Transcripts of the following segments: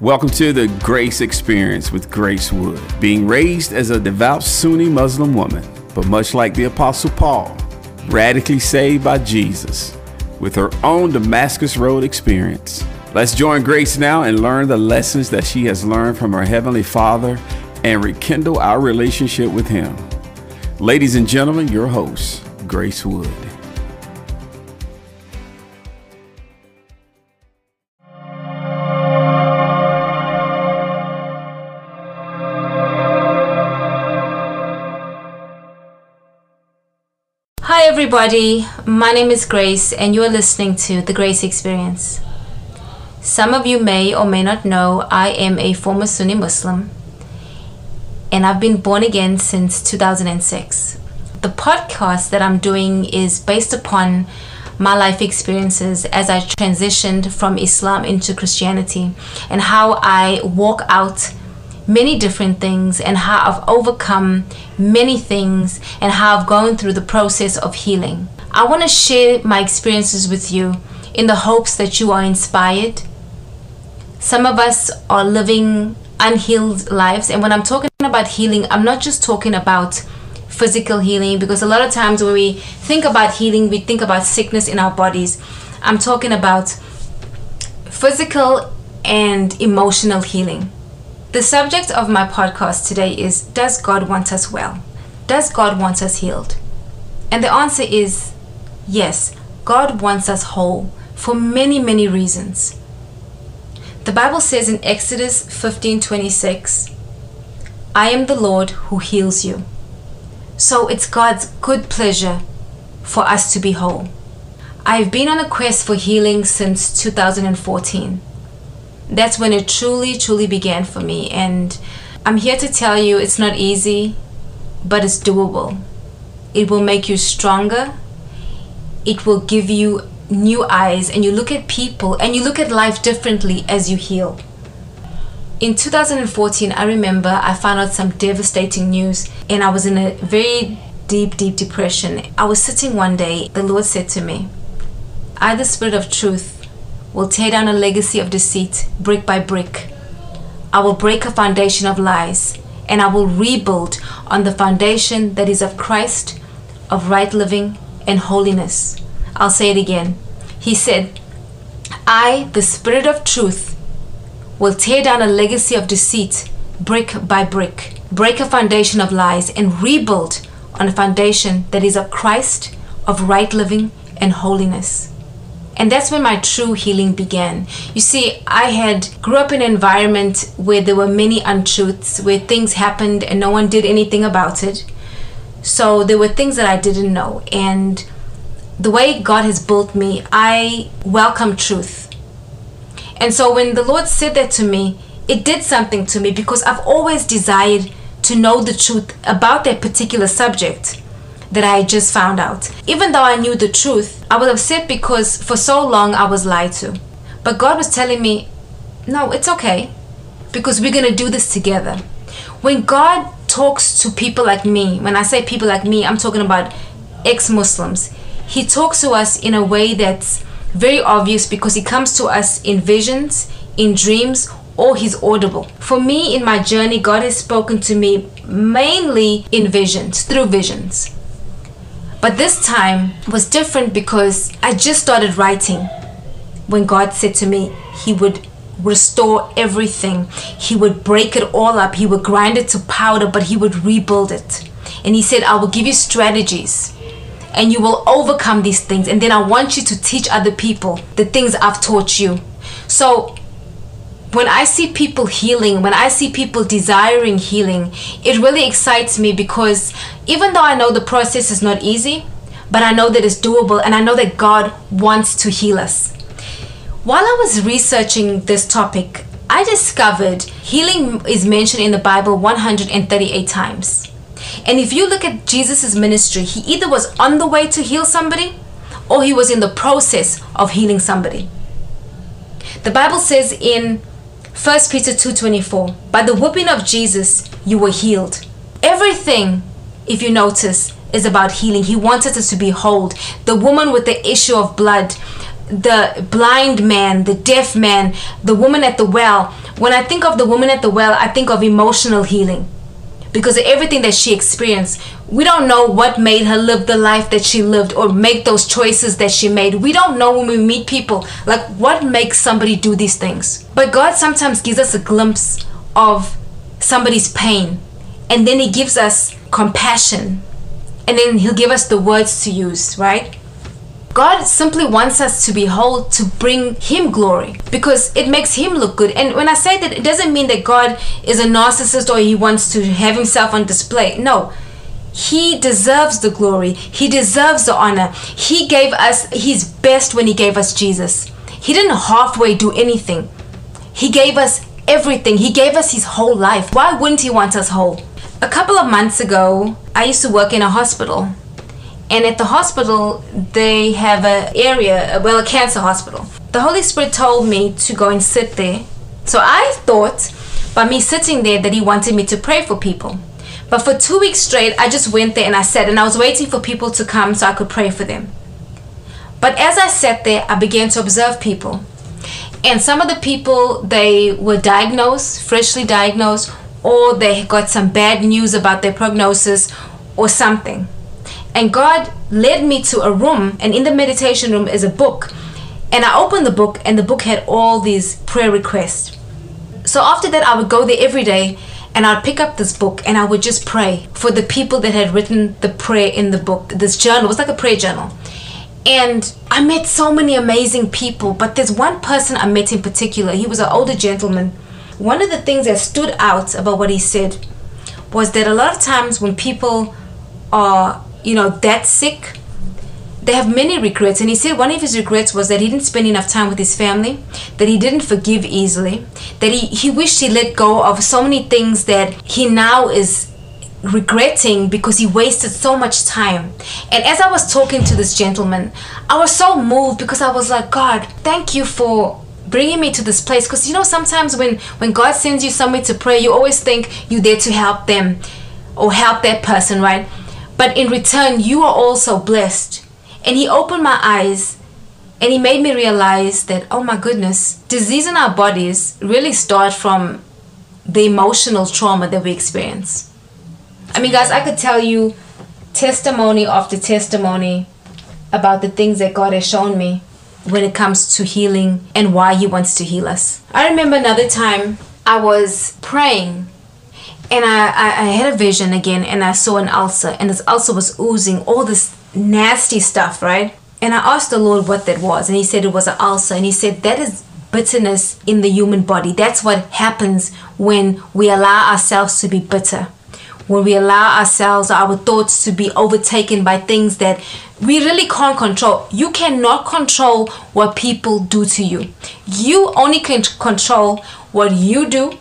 Welcome to the Grace Experience with Grace Wood. Being raised as a devout Sunni Muslim woman, but much like the Apostle Paul, radically saved by Jesus with her own Damascus Road experience. Let's join Grace now and learn the lessons that she has learned from her Heavenly Father and rekindle our relationship with Him. Ladies and gentlemen, your host, Grace Wood. Everybody. My name is Grace, and you are listening to The Grace Experience. Some of you may or may not know I am a former Sunni Muslim, and I've been born again since 2006. The podcast that I'm doing is based upon my life experiences as I transitioned from Islam into Christianity and how I walk out many different things and how I've overcome many things and how I've gone through the process of healing. I want to share my experiences with you in the hopes that you are inspired. Some of us are living unhealed lives, and when I'm talking about healing, I'm not just talking about physical healing because a lot of times when we think about healing, we think about sickness in our bodies. I'm talking about physical and emotional healing. The subject of my podcast today is Does God want us well? Does God want us healed? And the answer is yes, God wants us whole for many, many reasons. The Bible says in Exodus 15:26, I am the Lord who heals you. So it's God's good pleasure for us to be whole. I've been on a quest for healing since 2014 that's when it truly, truly began for me. And I'm here to tell you it's not easy, but it's doable. It will make you stronger, it will give you new eyes, and you look at people and you look at life differently as you heal. In 2014, I remember I found out some devastating news, and I was in a very deep, deep depression. I was sitting one day, the Lord said to me, I, the Spirit of Truth, will tear down a legacy of deceit brick by brick. I will break a foundation of lies and I will rebuild on the foundation that is of Christ, of right living, and holiness. I'll say it again. He said, I, the Spirit of truth, will tear down a legacy of deceit brick by brick, break a foundation of lies, and rebuild on a foundation that is of Christ, of right living, and holiness and that's when my true healing began. You see i had grew up in an environment where there were many untruths where things happened and no one did anything about it. So there were things that i didn't know. And the way god has built me i welcome truth. And so when the lord said that to me it did something to me because i've always desired to know the truth about that particular subject that I just found out. Even though I knew the truth, I was upset because for so long I was lied to. But God was telling me, no, it's okay because we're going to do this together. When God talks to people like me, when I say people like me, I'm talking about ex Muslims, He talks to us in a way that's very obvious because He comes to us in visions, in dreams, or He's audible. For me, in my journey, God has spoken to me mainly in visions, through visions. But this time was different because I just started writing when God said to me He would restore everything. He would break it all up. He would grind it to powder, but He would rebuild it. And He said, I will give you strategies and you will overcome these things. And then I want you to teach other people the things I've taught you. So when I see people healing, when I see people desiring healing, it really excites me because even though I know the process is not easy, but I know that it's doable and I know that God wants to heal us. While I was researching this topic, I discovered healing is mentioned in the Bible 138 times. And if you look at Jesus' ministry, he either was on the way to heal somebody or he was in the process of healing somebody. The Bible says in 1 Peter 2:24, by the whipping of Jesus you were healed. Everything, if you notice, is about healing. He wanted us to be whole. The woman with the issue of blood, the blind man, the deaf man, the woman at the well. When I think of the woman at the well, I think of emotional healing because of everything that she experienced. We don't know what made her live the life that she lived or make those choices that she made. We don't know when we meet people, like what makes somebody do these things. But God sometimes gives us a glimpse of somebody's pain, and then He gives us compassion, and then He'll give us the words to use, right? God simply wants us to be whole to bring Him glory because it makes Him look good. And when I say that, it doesn't mean that God is a narcissist or He wants to have Himself on display. No. He deserves the glory. He deserves the honor. He gave us His best when He gave us Jesus. He didn't halfway do anything. He gave us everything. He gave us His whole life. Why wouldn't He want us whole? A couple of months ago, I used to work in a hospital and at the hospital they have a area well a cancer hospital. The holy spirit told me to go and sit there. So i thought by me sitting there that he wanted me to pray for people. But for two weeks straight i just went there and i sat and i was waiting for people to come so i could pray for them. But as i sat there i began to observe people. And some of the people they were diagnosed freshly diagnosed or they got some bad news about their prognosis or something and God led me to a room, and in the meditation room is a book. And I opened the book, and the book had all these prayer requests. So after that, I would go there every day and I'd pick up this book and I would just pray for the people that had written the prayer in the book. This journal it was like a prayer journal. And I met so many amazing people, but there's one person I met in particular. He was an older gentleman. One of the things that stood out about what he said was that a lot of times when people are you know, that sick, they have many regrets. And he said one of his regrets was that he didn't spend enough time with his family, that he didn't forgive easily, that he, he wished he let go of so many things that he now is regretting because he wasted so much time. And as I was talking to this gentleman, I was so moved because I was like, God, thank you for bringing me to this place because you know sometimes when when god sends you somewhere to pray you always think you're there to help them or help that person right but in return, you are also blessed. And he opened my eyes and he made me realize that, oh my goodness, disease in our bodies really start from the emotional trauma that we experience. I mean, guys, I could tell you testimony after testimony about the things that God has shown me when it comes to healing and why He wants to heal us. I remember another time I was praying and I, I, I had a vision again and I saw an ulcer and this ulcer was oozing all this nasty stuff, right? And I asked the Lord what that was and he said it was an ulcer and he said that is bitterness in the human body. That's what happens when we allow ourselves to be bitter. When we allow ourselves, our thoughts to be overtaken by things that we really can't control. You cannot control what people do to you. You only can control what you do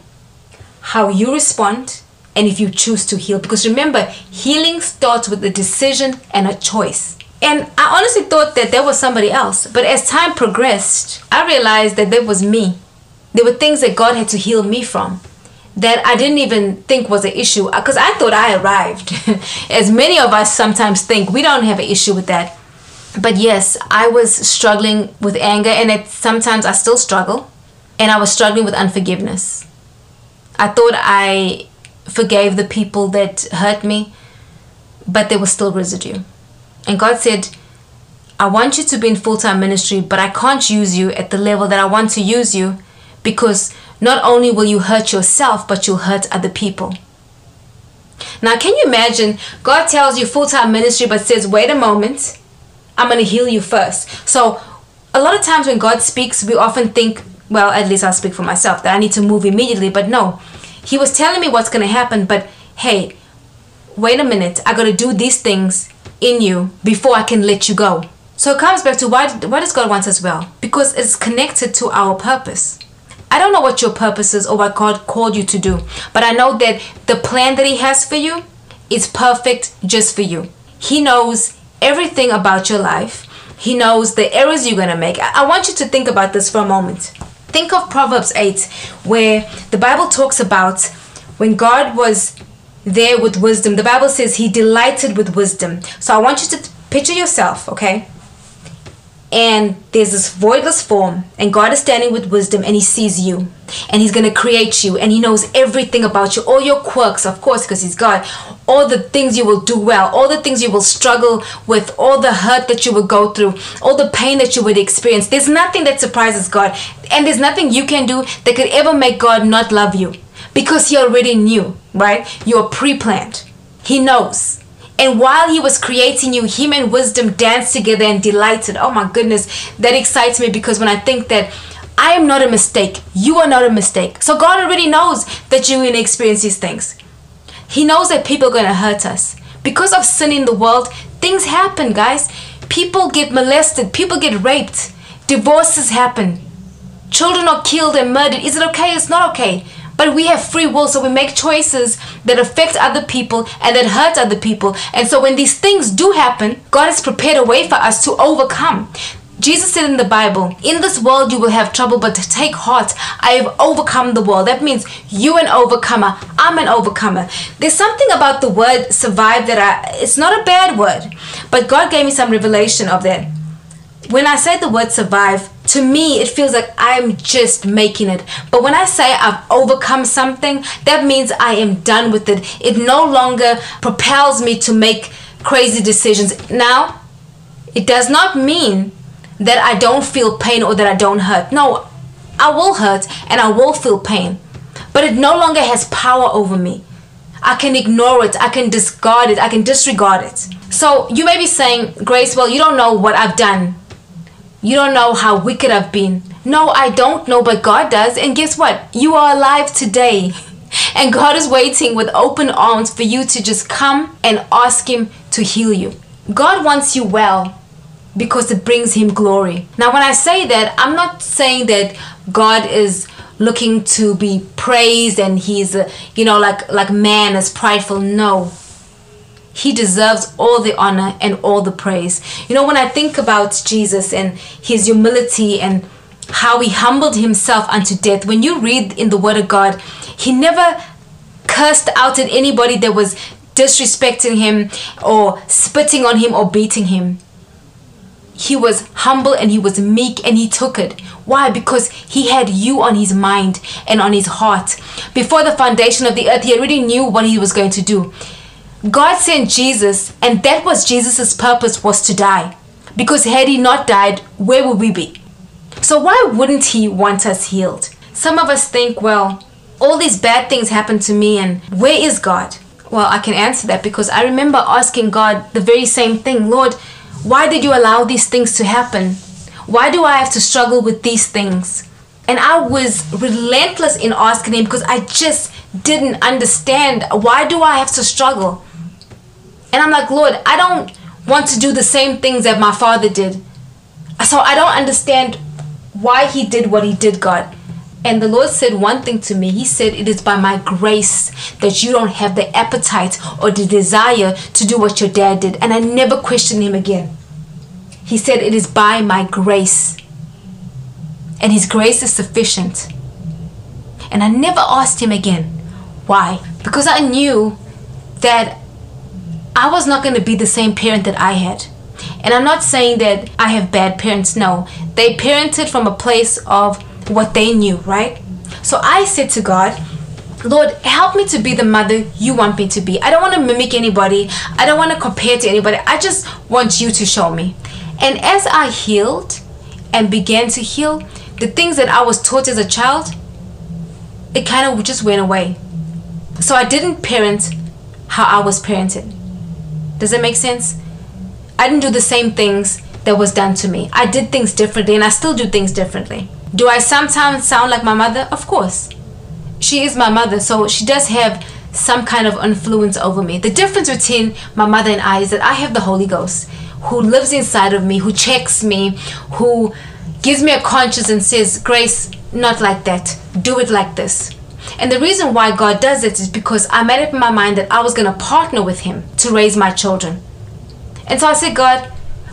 how you respond, and if you choose to heal. Because remember, healing starts with a decision and a choice. And I honestly thought that there was somebody else. But as time progressed, I realized that there was me. There were things that God had to heal me from that I didn't even think was an issue because I thought I arrived. as many of us sometimes think, we don't have an issue with that. But yes, I was struggling with anger, and it, sometimes I still struggle. And I was struggling with unforgiveness. I thought I forgave the people that hurt me, but there was still residue. And God said, I want you to be in full time ministry, but I can't use you at the level that I want to use you because not only will you hurt yourself, but you'll hurt other people. Now, can you imagine God tells you full time ministry, but says, wait a moment, I'm going to heal you first. So, a lot of times when God speaks, we often think, well, at least I'll speak for myself, that I need to move immediately. But no, he was telling me what's going to happen, but hey, wait a minute, I got to do these things in you before I can let you go. So it comes back to why, why does God want us well? Because it's connected to our purpose. I don't know what your purpose is or what God called you to do, but I know that the plan that He has for you is perfect just for you. He knows everything about your life. He knows the errors you're going to make. I want you to think about this for a moment. Think of Proverbs 8, where the Bible talks about when God was there with wisdom. The Bible says he delighted with wisdom. So I want you to picture yourself, okay? And there's this voidless form and god is standing with wisdom and he sees you and he's going to create you and he knows everything about you all your quirks of course because he's god all the things you will do well all the things you will struggle with all the hurt that you will go through all the pain that you would experience. There's nothing that surprises god and there's nothing you can do that could ever make god not love you because he already knew right? You're pre-planned. He knows and while he was creating you, him and wisdom danced together and delighted. Oh my goodness, that excites me because when I think that I am not a mistake, you are not a mistake. So God already knows that you're going to experience these things. He knows that people are going to hurt us. Because of sin in the world, things happen, guys. People get molested, people get raped, divorces happen, children are killed and murdered. Is it okay? It's not okay. But we have free will, so we make choices that affect other people and that hurt other people. And so when these things do happen, God has prepared a way for us to overcome. Jesus said in the Bible, In this world you will have trouble, but take heart, I have overcome the world. That means you an overcomer, I'm an overcomer. There's something about the word survive that I, it's not a bad word, but God gave me some revelation of that. When I say the word survive, to me it feels like I'm just making it. But when I say I've overcome something, that means I am done with it. It no longer propels me to make crazy decisions. Now, it does not mean that I don't feel pain or that I don't hurt. No, I will hurt and I will feel pain. But it no longer has power over me. I can ignore it, I can discard it, I can disregard it. So you may be saying, Grace, well, you don't know what I've done you don't know how wicked I've been. No, I don't know, but God does. And guess what? You are alive today. And God is waiting with open arms for you to just come and ask Him to heal you. God wants you well because it brings Him glory. Now, when I say that, I'm not saying that God is looking to be praised and He's, uh, you know, like like man is prideful. No, he deserves all the honor and all the praise. You know, when I think about Jesus and his humility and how he humbled himself unto death, when you read in the Word of God, he never cursed out at anybody that was disrespecting him or spitting on him or beating him. He was humble and he was meek and he took it. Why? Because he had you on his mind and on his heart. Before the foundation of the earth, he already knew what he was going to do. God sent Jesus, and that was Jesus' purpose was to die. Because had he not died, where would we be? So why wouldn't he want us healed? Some of us think, well, all these bad things happen to me, and where is God? Well, I can answer that because I remember asking God the very same thing Lord, why did you allow these things to happen? Why do I have to struggle with these things? And I was relentless in asking Him because I just didn't understand why do I have to struggle? And I'm like, Lord, I don't want to do the same things that my father did. So I don't understand why he did what he did, God. And the Lord said one thing to me. He said, It is by my grace that you don't have the appetite or the desire to do what your dad did. And I never questioned him again. He said, It is by my grace. And his grace is sufficient. And I never asked him again. Why? Because I knew that I was not going to be the same parent that I had. And I'm not saying that I have bad parents. No, they parented from a place of what they knew, right? So I said to God, Lord, help me to be the mother you want me to be. I don't want to mimic anybody. I don't want to compare to anybody. I just want you to show me. And as I healed and began to heal, the things that I was taught as a child, it kind of just went away. So I didn't parent how I was parented. Does that make sense? I didn't do the same things that was done to me. I did things differently and I still do things differently. Do I sometimes sound like my mother? Of course. She is my mother, so she does have some kind of influence over me. The difference between my mother and I is that I have the Holy Ghost who lives inside of me, who checks me, who gives me a conscience and says, Grace, not like that. Do it like this. And the reason why God does it is because I made up my mind that I was going to partner with Him to raise my children. And so I said, God,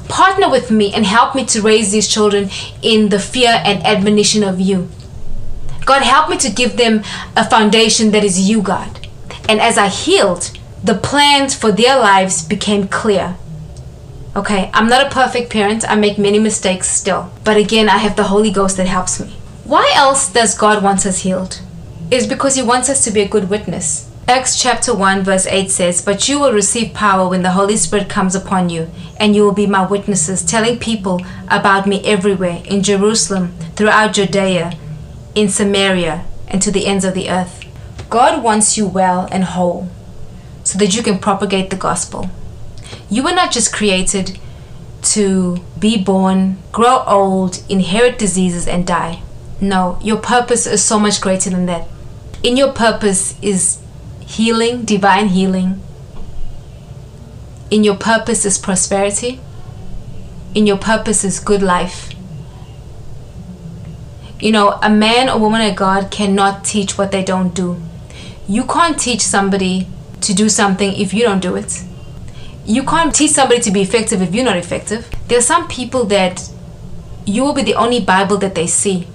partner with me and help me to raise these children in the fear and admonition of you. God, help me to give them a foundation that is you, God. And as I healed, the plans for their lives became clear. Okay, I'm not a perfect parent. I make many mistakes still. But again, I have the Holy Ghost that helps me. Why else does God want us healed? It's because He wants us to be a good witness. Acts chapter 1 verse 8 says, But you will receive power when the Holy Spirit comes upon you, and you will be my witnesses, telling people about me everywhere, in Jerusalem, throughout Judea, in Samaria, and to the ends of the earth. God wants you well and whole, so that you can propagate the gospel. You were not just created to be born, grow old, inherit diseases, and die. No, your purpose is so much greater than that. In your purpose is healing, divine healing. In your purpose is prosperity. In your purpose is good life. You know, a man or woman of God cannot teach what they don't do. You can't teach somebody to do something if you don't do it you can't teach somebody to be effective if you're not effective. There are some people that you will be the only Bible that they see.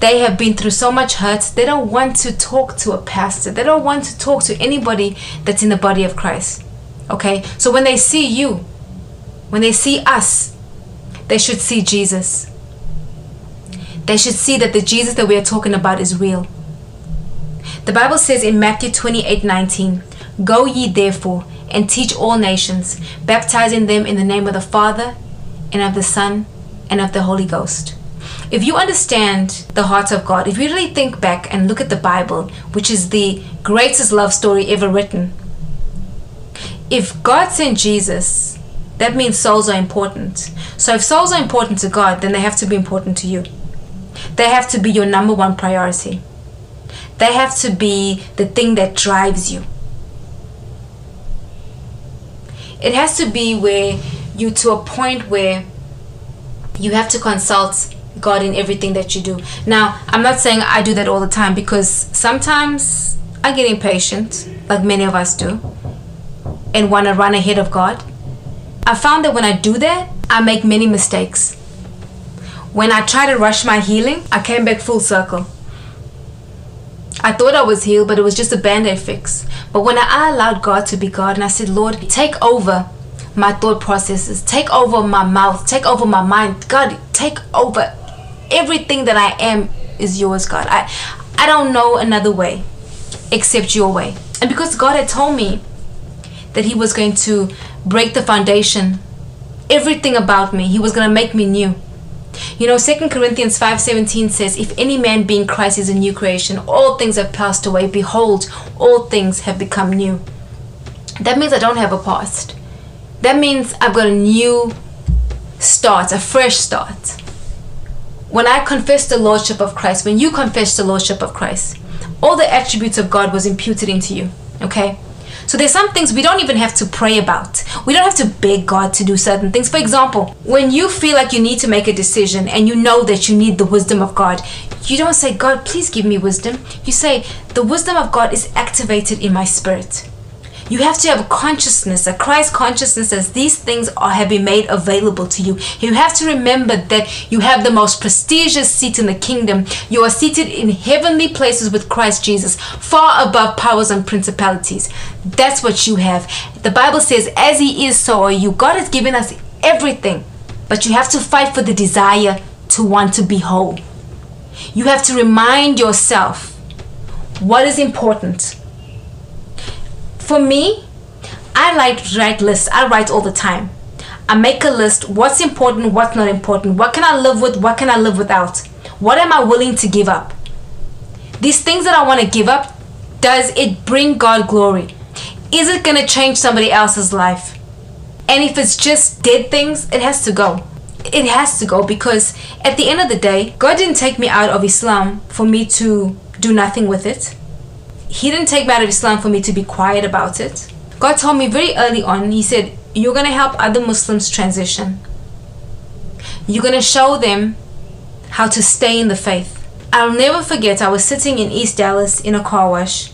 They have been through so much hurt, they don't want to talk to a pastor, they don't want to talk to anybody that's in the body of Christ. Okay? So when they see you, when they see us, they should see Jesus. They should see that the Jesus that we are talking about is real. The Bible says in Matthew 28 19, Go ye therefore and teach all nations, baptizing them in the name of the Father and of the Son and of the Holy Ghost. If you understand the heart of God, if you really think back and look at the Bible, which is the greatest love story ever written, if God sent Jesus, that means souls are important. So if souls are important to God, then they have to be important to you. They have to be your number one priority. They have to be the thing that drives you. it has to be where you to a point where you have to consult God in everything that you do. Now, I'm not saying I do that all the time because sometimes I get impatient, like many of us do, and want to run ahead of God. I found that when I do that, I make many mistakes. When I try to rush my healing, I came back full circle. I thought I was healed, but it was just a band aid fix. But when I allowed God to be God and I said, Lord, take over my thought processes, take over my mouth, take over my mind. God, take over everything that I am is yours, God. I, I don't know another way except your way. And because God had told me that He was going to break the foundation, everything about me, He was going to make me new. You know, Second Corinthians 5:17 says, "If any man be in Christ is a new creation, all things have passed away; behold, all things have become new." That means I don't have a past. That means I've got a new start, a fresh start. When I confess the lordship of Christ, when you confess the lordship of Christ, all the attributes of God was imputed into you, okay? So there's some things we don't even have to pray about. We don't have to beg God to do certain things. For example, when you feel like you need to make a decision and you know that you need the wisdom of God, you don't say, God, please give me wisdom. You say, the wisdom of God is activated in my spirit. You have to have a consciousness, a Christ consciousness, as these things are have been made available to you. You have to remember that you have the most prestigious seat in the kingdom. You are seated in heavenly places with Christ Jesus, far above powers and principalities. That's what you have. The Bible says, as He is, so are you. God has given us everything, but you have to fight for the desire to want to be whole. You have to remind yourself what is important for me, I like write lists. I write all the time. I make a list what's important, what's not important, what can I live with, what can I live without, what am I willing to give up. These things that I want to give up, does it bring God glory? Is it going to change somebody else's life? And if it's just dead things, it has to go. It has to go because at the end of the day, God didn't take me out of Islam for me to do nothing with it. He didn't take out of Islam for me to be quiet about it. God told me very early on, He said, You're going to help other Muslims transition. You're going to show them how to stay in the faith. I'll never forget, I was sitting in East Dallas in a car wash.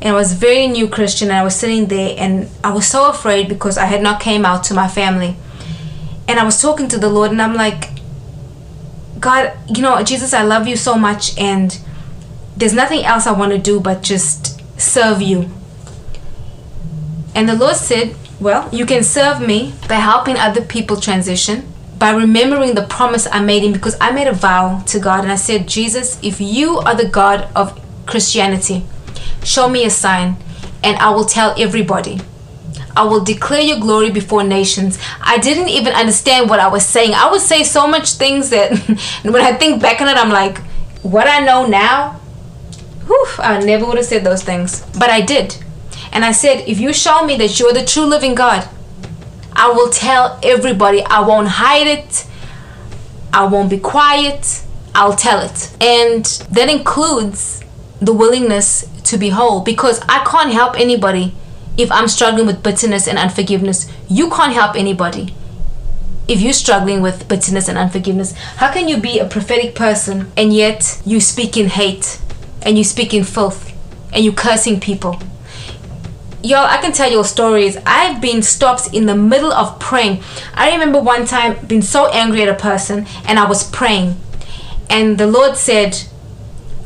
And I was very new Christian and I was sitting there and I was so afraid because I had not came out to my family. And I was talking to the Lord and I'm like, God, you know, Jesus, I love you so much and there's nothing else I want to do but just serve you. And the Lord said, Well, you can serve me by helping other people transition, by remembering the promise I made him because I made a vow to God and I said, Jesus, if you are the God of Christianity, show me a sign and I will tell everybody. I will declare your glory before nations. I didn't even understand what I was saying. I would say so much things that when I think back on it, I'm like, what I know now, whew, I never would have said those things. But I did. And I said, if you show me that you're the true living God, I will tell everybody. I won't hide it. I won't be quiet. I'll tell it. And that includes the willingness to be whole because I can't help anybody if I'm struggling with bitterness and unforgiveness. You can't help anybody if you're struggling with bitterness and unforgiveness. How can you be a prophetic person and yet you speak in hate and you speak in filth and you cursing people? Y'all, I can tell you stories. I've been stopped in the middle of praying. I remember one time being so angry at a person and I was praying. And the Lord said,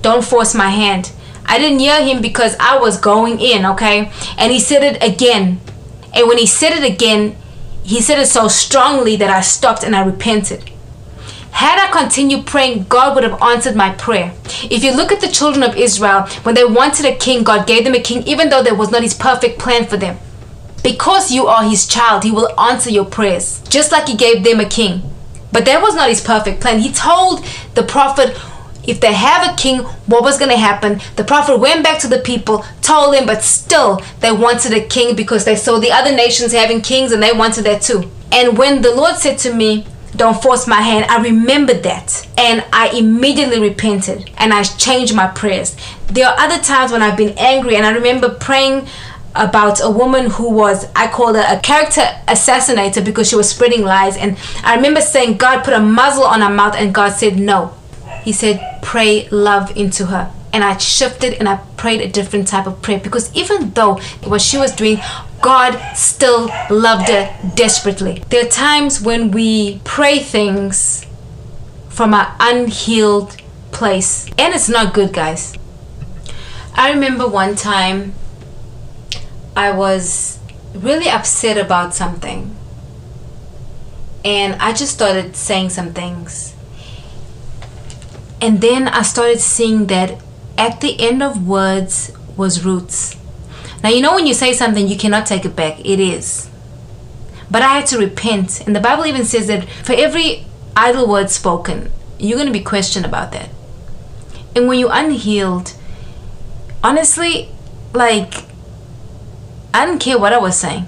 Don't force my hand. I didn't hear him because I was going in, okay? And he said it again. And when he said it again, he said it so strongly that I stopped and I repented. Had I continued praying, God would have answered my prayer. If you look at the children of Israel, when they wanted a king, God gave them a king, even though there was not his perfect plan for them. Because you are his child, he will answer your prayers, just like he gave them a king. But that was not his perfect plan. He told the prophet if they have a king, what was going to happen? The prophet went back to the people, told them, but still they wanted a king because they saw the other nations having kings and they wanted that too. And when the Lord said to me, don't force my hand. I remembered that and I immediately repented and I changed my prayers. There are other times when I've been angry and I remember praying about a woman who was I called her a character assassinator because she was spreading lies and I remember saying God put a muzzle on her mouth and God said no he said, pray love into her. And I shifted and I prayed a different type of prayer because even though what she was doing, God still loved her desperately. There are times when we pray things from an unhealed place, and it's not good, guys. I remember one time I was really upset about something, and I just started saying some things and then I started seeing that at the end of words was roots. Now, you know, when you say something, you cannot take it back. It is. But I had to repent. And the Bible even says that for every idle word spoken, you're going to be questioned about that. And when you're unhealed, honestly, like, I didn't care what I was saying.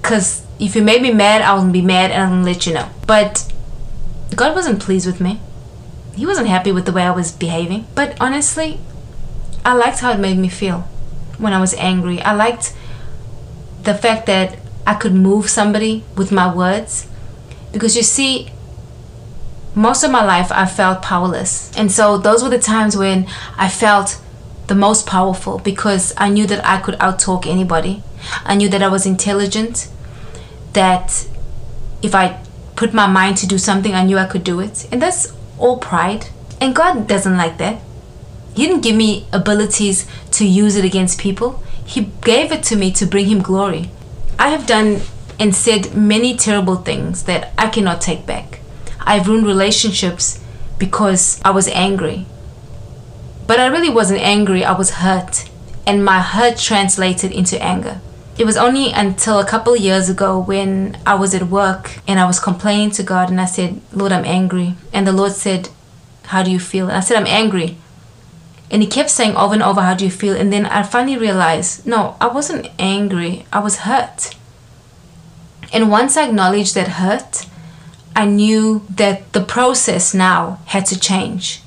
Because if you made me mad, I would be mad and I'll let you know. But God wasn't pleased with me he wasn't happy with the way I was behaving. But honestly, I liked how it made me feel when I was angry. I liked the fact that I could move somebody with my words. Because you see, most of my life I felt powerless. And so those were the times when I felt the most powerful because I knew that I could outtalk anybody. I knew that I was intelligent, that if I put my mind to do something, I knew I could do it. And that's all pride. And God doesn't like that. He didn't give me abilities to use it against people. He gave it to me to bring him glory. I have done and said many terrible things that I cannot take back. I've ruined relationships because I was angry. But I really wasn't angry, I was hurt. And my hurt translated into anger. It was only until a couple of years ago when I was at work and I was complaining to God and I said, Lord, I'm angry. And the Lord said, How do you feel? And I said, I'm angry. And he kept saying over and over, How do you feel? And then I finally realized, No, I wasn't angry, I was hurt. And once I acknowledged that hurt, I knew that the process now had to change.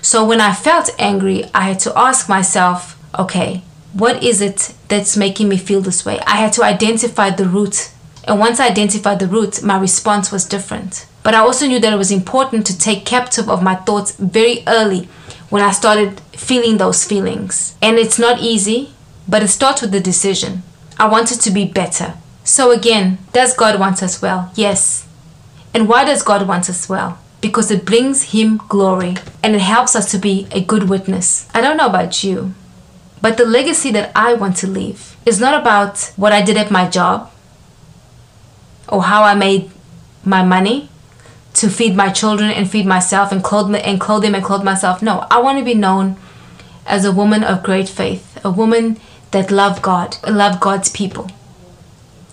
So when I felt angry, I had to ask myself, okay, what is it that's making me feel this way? I had to identify the root. And once I identified the root, my response was different. But I also knew that it was important to take captive of my thoughts very early when I started feeling those feelings. And it's not easy, but it starts with the decision. I wanted to be better. So again, does God want us well? Yes. And why does God want us well? Because it brings Him glory and it helps us to be a good witness. I don't know about you, but the legacy that I want to leave is not about what I did at my job. or how I made my money to feed my children and feed myself and clothe and clothe them and clothe myself. No, I want to be known as a woman of great faith, a woman that loved God, loved God's people.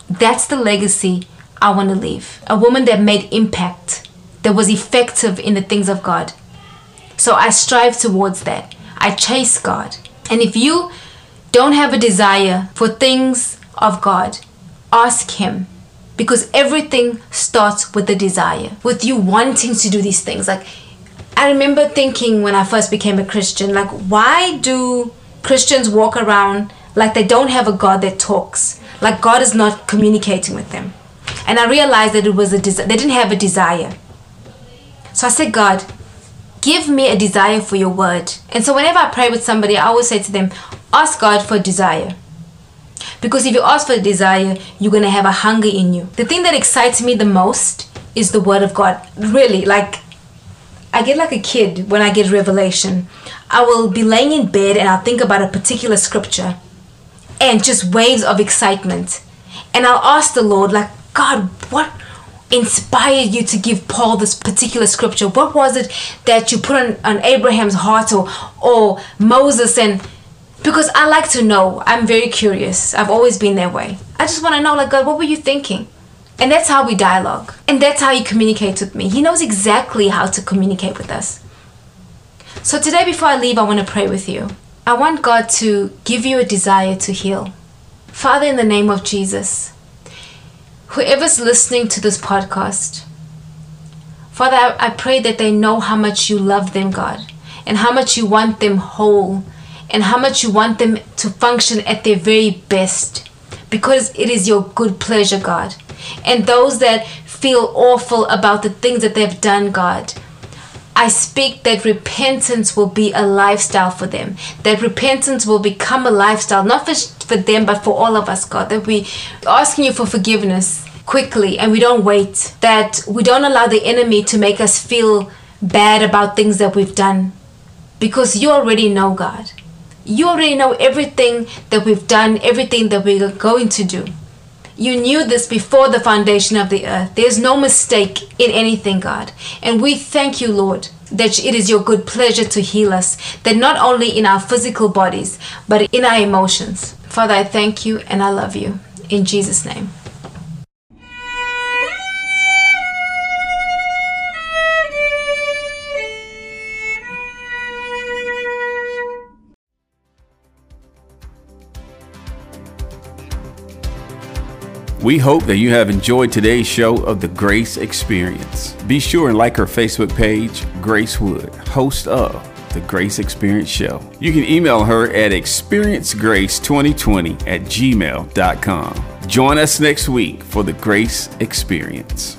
That's the legacy I want to leave. A woman that made impact, that was effective in the things of God. So I strive towards that. I chase God. And if you don't have a desire for things of God, ask Him. Because everything starts with the desire, with you wanting to do these things. Like, I remember thinking when I first became a Christian, like, why do Christians walk around like they don't have a God that talks? Like, God is not communicating with them. And I realized that it was a desire, they didn't have a desire. So I said, God, give me a desire for your word. And so whenever I pray with somebody, I always say to them, ask God for desire. Because if you ask for a desire, you're going to have a hunger in you. The thing that excites me the most is the word of God. Really, like I get like a kid when I get revelation. I will be laying in bed and I'll think about a particular scripture and just waves of excitement. And I'll ask the Lord, like, God, what inspired you to give Paul this particular scripture? What was it that you put on, on Abraham's heart or, or Moses? And because I like to know, I'm very curious. I've always been that way. I just want to know, like, God, what were you thinking? And that's how we dialogue. And that's how he communicates with me. He knows exactly how to communicate with us. So today, before I leave, I want to pray with you. I want God to give you a desire to heal. Father, in the name of Jesus, whoever's listening to this podcast, Father, I pray that they know how much you love them, God, and how much you want them whole, and how much you want them to function at their very best, because it is your good pleasure, God. And those that feel awful about the things that they've done, God, I speak that repentance will be a lifestyle for them. That repentance will become a lifestyle, not for, for them, but for all of us, God. That we asking you for forgiveness quickly and we don't wait. That we don't allow the enemy to make us feel bad about things that we've done. Because you already know, God. You already know everything that we've done, everything that we're going to do. You knew this before the foundation of the earth. There's no mistake in anything, God. And we thank you, Lord, that it is your good pleasure to heal us, that not only in our physical bodies, but in our emotions. Father, I thank you and I love you. In Jesus' name. We hope that you have enjoyed today's show of the Grace Experience. Be sure and like her Facebook page, Grace Wood, host of the Grace Experience Show. You can email her at experiencegrace2020 at gmail.com. Join us next week for the Grace Experience.